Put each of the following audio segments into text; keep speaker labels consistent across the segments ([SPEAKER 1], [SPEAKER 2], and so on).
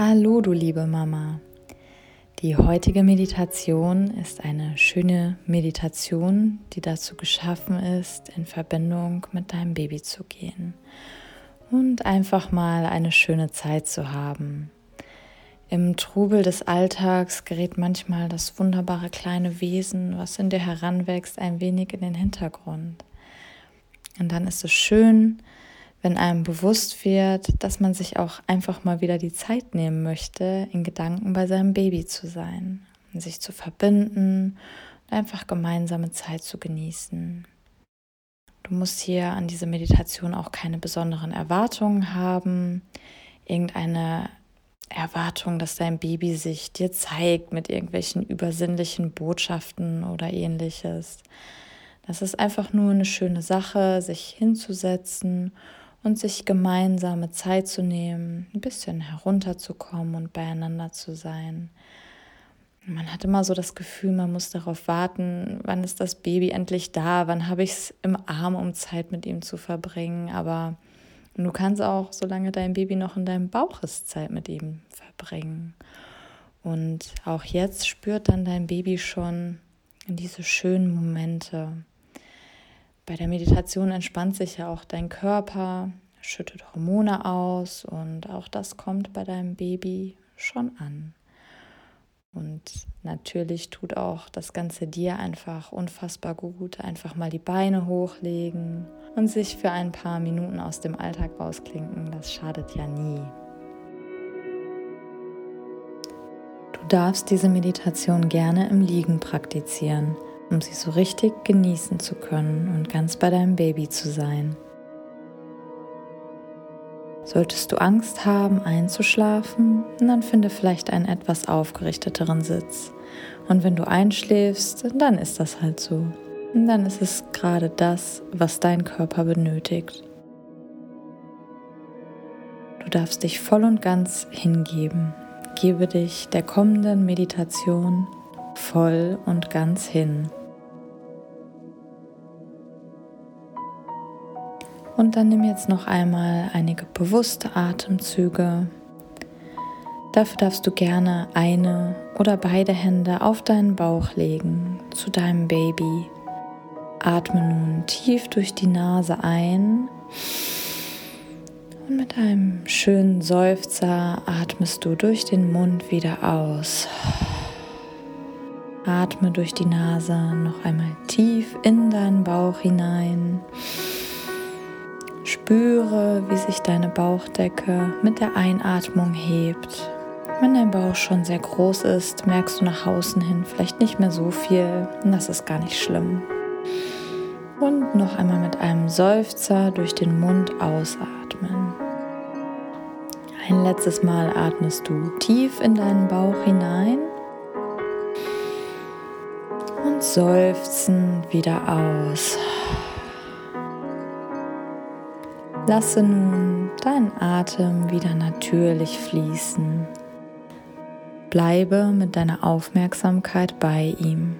[SPEAKER 1] Hallo, du liebe Mama. Die heutige Meditation ist eine schöne Meditation, die dazu geschaffen ist, in Verbindung mit deinem Baby zu gehen und einfach mal eine schöne Zeit zu haben. Im Trubel des Alltags gerät manchmal das wunderbare kleine Wesen, was in dir heranwächst, ein wenig in den Hintergrund. Und dann ist es schön, wenn einem bewusst wird, dass man sich auch einfach mal wieder die Zeit nehmen möchte, in Gedanken bei seinem Baby zu sein, sich zu verbinden und einfach gemeinsame Zeit zu genießen. Du musst hier an diese Meditation auch keine besonderen Erwartungen haben, irgendeine Erwartung, dass dein Baby sich dir zeigt mit irgendwelchen übersinnlichen Botschaften oder ähnliches. Das ist einfach nur eine schöne Sache, sich hinzusetzen und sich gemeinsame Zeit zu nehmen, ein bisschen herunterzukommen und beieinander zu sein. Man hat immer so das Gefühl, man muss darauf warten, wann ist das Baby endlich da, wann habe ich es im Arm, um Zeit mit ihm zu verbringen. Aber du kannst auch, solange dein Baby noch in deinem Bauch ist, Zeit mit ihm verbringen. Und auch jetzt spürt dann dein Baby schon diese schönen Momente. Bei der Meditation entspannt sich ja auch dein Körper, schüttet Hormone aus und auch das kommt bei deinem Baby schon an. Und natürlich tut auch das Ganze dir einfach unfassbar gut. Einfach mal die Beine hochlegen und sich für ein paar Minuten aus dem Alltag rausklinken. Das schadet ja nie. Du darfst diese Meditation gerne im Liegen praktizieren um sie so richtig genießen zu können und ganz bei deinem Baby zu sein. Solltest du Angst haben, einzuschlafen, dann finde vielleicht einen etwas aufgerichteteren Sitz. Und wenn du einschläfst, dann ist das halt so. Und dann ist es gerade das, was dein Körper benötigt. Du darfst dich voll und ganz hingeben. Gebe dich der kommenden Meditation voll und ganz hin. Und dann nimm jetzt noch einmal einige bewusste Atemzüge. Dafür darfst du gerne eine oder beide Hände auf deinen Bauch legen zu deinem Baby. Atme nun tief durch die Nase ein und mit einem schönen Seufzer atmest du durch den Mund wieder aus. Atme durch die Nase noch einmal tief in deinen Bauch hinein. Spüre, wie sich deine Bauchdecke mit der Einatmung hebt. Wenn dein Bauch schon sehr groß ist, merkst du nach außen hin vielleicht nicht mehr so viel und das ist gar nicht schlimm. Und noch einmal mit einem Seufzer durch den Mund ausatmen. Ein letztes Mal atmest du tief in deinen Bauch hinein und seufzen wieder aus. Lasse nun deinen Atem wieder natürlich fließen. Bleibe mit deiner Aufmerksamkeit bei ihm.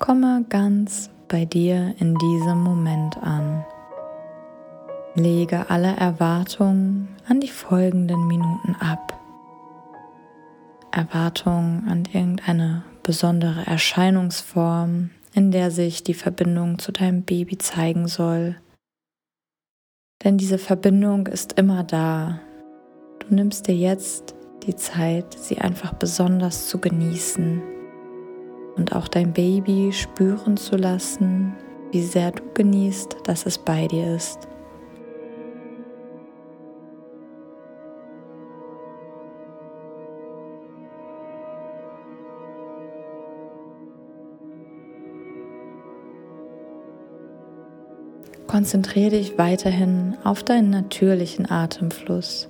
[SPEAKER 1] Komme ganz bei dir in diesem Moment an. Lege alle Erwartungen an die folgenden Minuten ab. Erwartungen an irgendeine besondere Erscheinungsform, in der sich die Verbindung zu deinem Baby zeigen soll. Denn diese Verbindung ist immer da. Du nimmst dir jetzt die Zeit, sie einfach besonders zu genießen und auch dein Baby spüren zu lassen, wie sehr du genießt, dass es bei dir ist. Konzentriere dich weiterhin auf deinen natürlichen Atemfluss.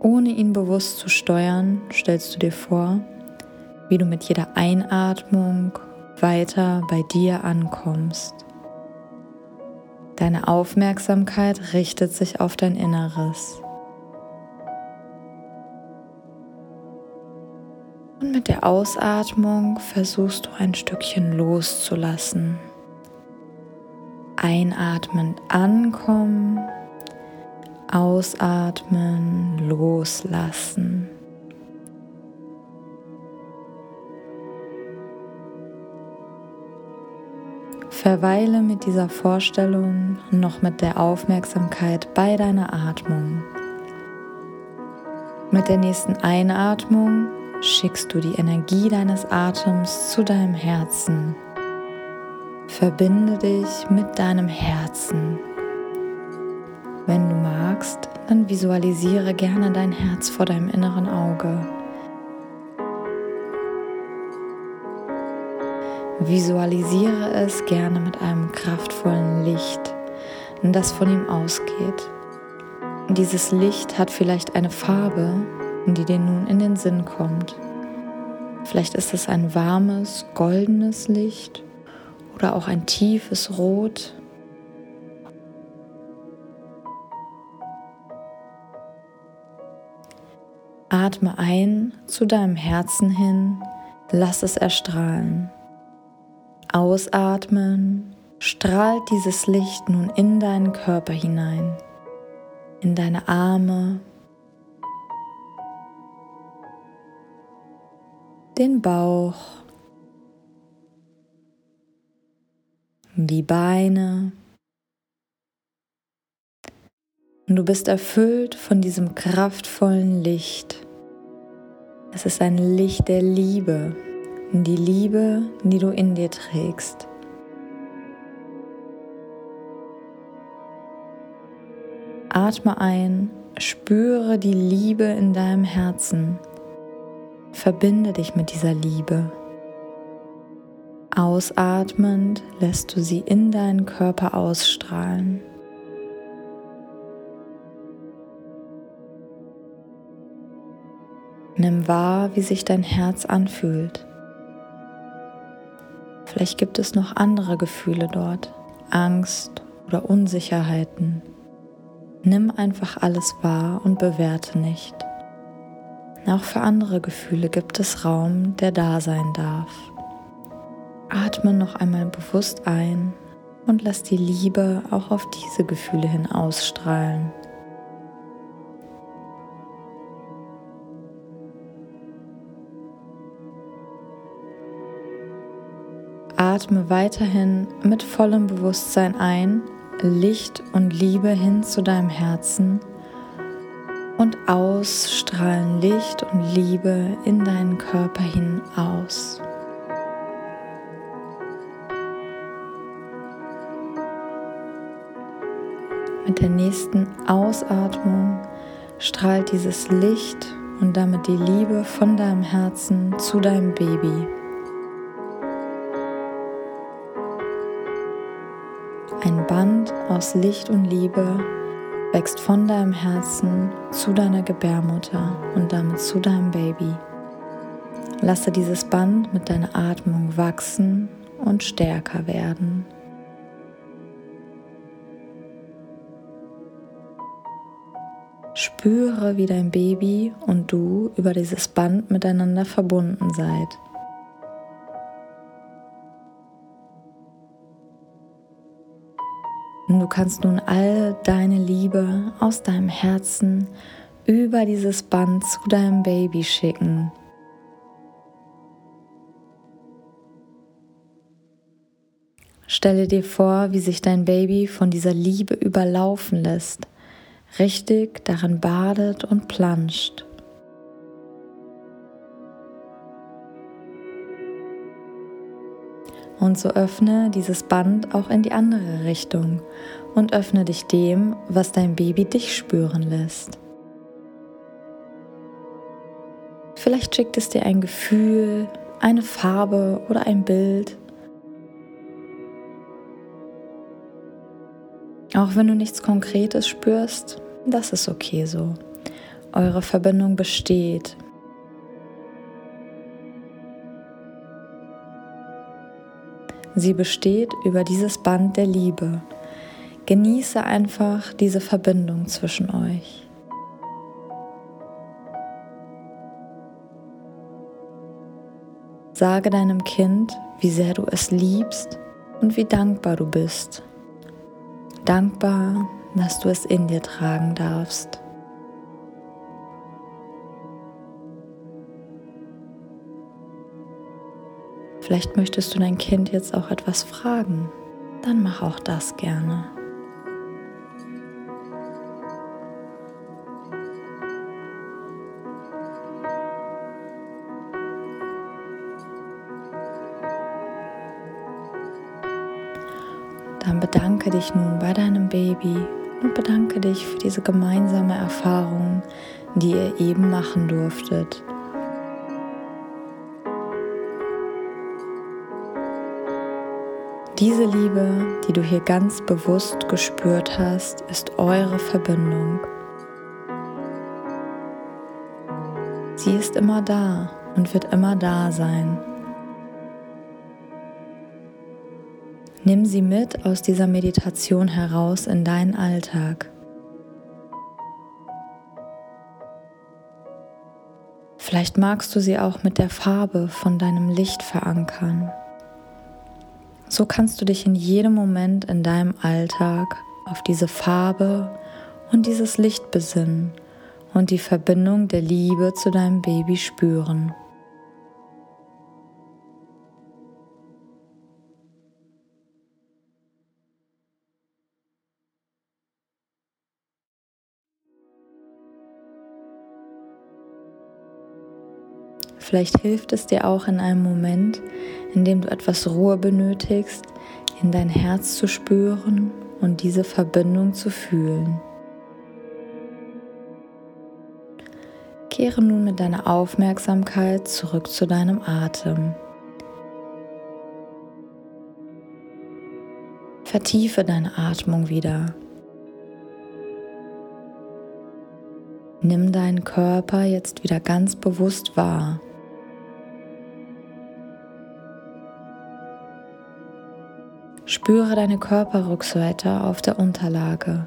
[SPEAKER 1] Ohne ihn bewusst zu steuern, stellst du dir vor, wie du mit jeder Einatmung weiter bei dir ankommst. Deine Aufmerksamkeit richtet sich auf dein Inneres. Und mit der der Ausatmung versuchst du ein Stückchen loszulassen. Einatmen, ankommen, ausatmen, loslassen. Verweile mit dieser Vorstellung noch mit der Aufmerksamkeit bei deiner Atmung. Mit der nächsten Einatmung schickst du die Energie deines Atems zu deinem Herzen. Verbinde dich mit deinem Herzen. Wenn du magst, dann visualisiere gerne dein Herz vor deinem inneren Auge. Visualisiere es gerne mit einem kraftvollen Licht, das von ihm ausgeht. Dieses Licht hat vielleicht eine Farbe, die dir nun in den Sinn kommt. Vielleicht ist es ein warmes, goldenes Licht oder auch ein tiefes Rot. Atme ein zu deinem Herzen hin, lass es erstrahlen. Ausatmen, strahlt dieses Licht nun in deinen Körper hinein, in deine Arme, den Bauch, die Beine. Und du bist erfüllt von diesem kraftvollen Licht. Es ist ein Licht der Liebe die Liebe, die du in dir trägst. Atme ein, spüre die Liebe in deinem Herzen. Verbinde dich mit dieser Liebe. Ausatmend lässt du sie in deinen Körper ausstrahlen. Nimm wahr, wie sich dein Herz anfühlt. Vielleicht gibt es noch andere Gefühle dort, Angst oder Unsicherheiten. Nimm einfach alles wahr und bewerte nicht. Auch für andere Gefühle gibt es Raum, der da sein darf. Atme noch einmal bewusst ein und lass die Liebe auch auf diese Gefühle hin ausstrahlen. atme weiterhin mit vollem Bewusstsein ein, Licht und Liebe hin zu deinem Herzen und ausstrahlen Licht und Liebe in deinen Körper hin aus. Mit der nächsten Ausatmung strahlt dieses Licht und damit die Liebe von deinem Herzen zu deinem Baby. Ein Band aus Licht und Liebe wächst von deinem Herzen zu deiner Gebärmutter und damit zu deinem Baby. Lasse dieses Band mit deiner Atmung wachsen und stärker werden. Spüre, wie dein Baby und du über dieses Band miteinander verbunden seid. Und du kannst nun all deine Liebe aus deinem Herzen über dieses Band zu deinem Baby schicken. Stelle dir vor, wie sich dein Baby von dieser Liebe überlaufen lässt, richtig darin badet und planscht. Und so öffne dieses Band auch in die andere Richtung und öffne dich dem, was dein Baby dich spüren lässt. Vielleicht schickt es dir ein Gefühl, eine Farbe oder ein Bild. Auch wenn du nichts Konkretes spürst, das ist okay so. Eure Verbindung besteht Sie besteht über dieses Band der Liebe. Genieße einfach diese Verbindung zwischen euch. Sage deinem Kind, wie sehr du es liebst und wie dankbar du bist. Dankbar, dass du es in dir tragen darfst. Vielleicht möchtest du dein Kind jetzt auch etwas fragen. Dann mach auch das gerne. Dann bedanke dich nun bei deinem Baby und bedanke dich für diese gemeinsame Erfahrung, die ihr eben machen durftet. Diese Liebe, die du hier ganz bewusst gespürt hast, ist eure Verbindung. Sie ist immer da und wird immer da sein. Nimm sie mit aus dieser Meditation heraus in deinen Alltag. Vielleicht magst du sie auch mit der Farbe von deinem Licht verankern. So kannst du dich in jedem Moment in deinem Alltag auf diese Farbe und dieses Licht besinnen und die Verbindung der Liebe zu deinem Baby spüren. Vielleicht hilft es dir auch in einem Moment, in dem du etwas Ruhe benötigst, in dein Herz zu spüren und diese Verbindung zu fühlen. Kehre nun mit deiner Aufmerksamkeit zurück zu deinem Atem. Vertiefe deine Atmung wieder. Nimm deinen Körper jetzt wieder ganz bewusst wahr. Spüre deine Körperrückseite auf der Unterlage.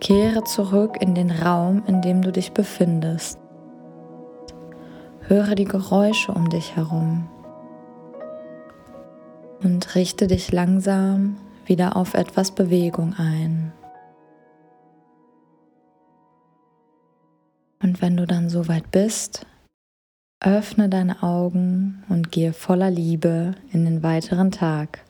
[SPEAKER 1] Kehre zurück in den Raum, in dem du dich befindest. Höre die Geräusche um dich herum und richte dich langsam wieder auf etwas Bewegung ein. Und wenn du dann soweit bist, Öffne deine Augen und gehe voller Liebe in den weiteren Tag.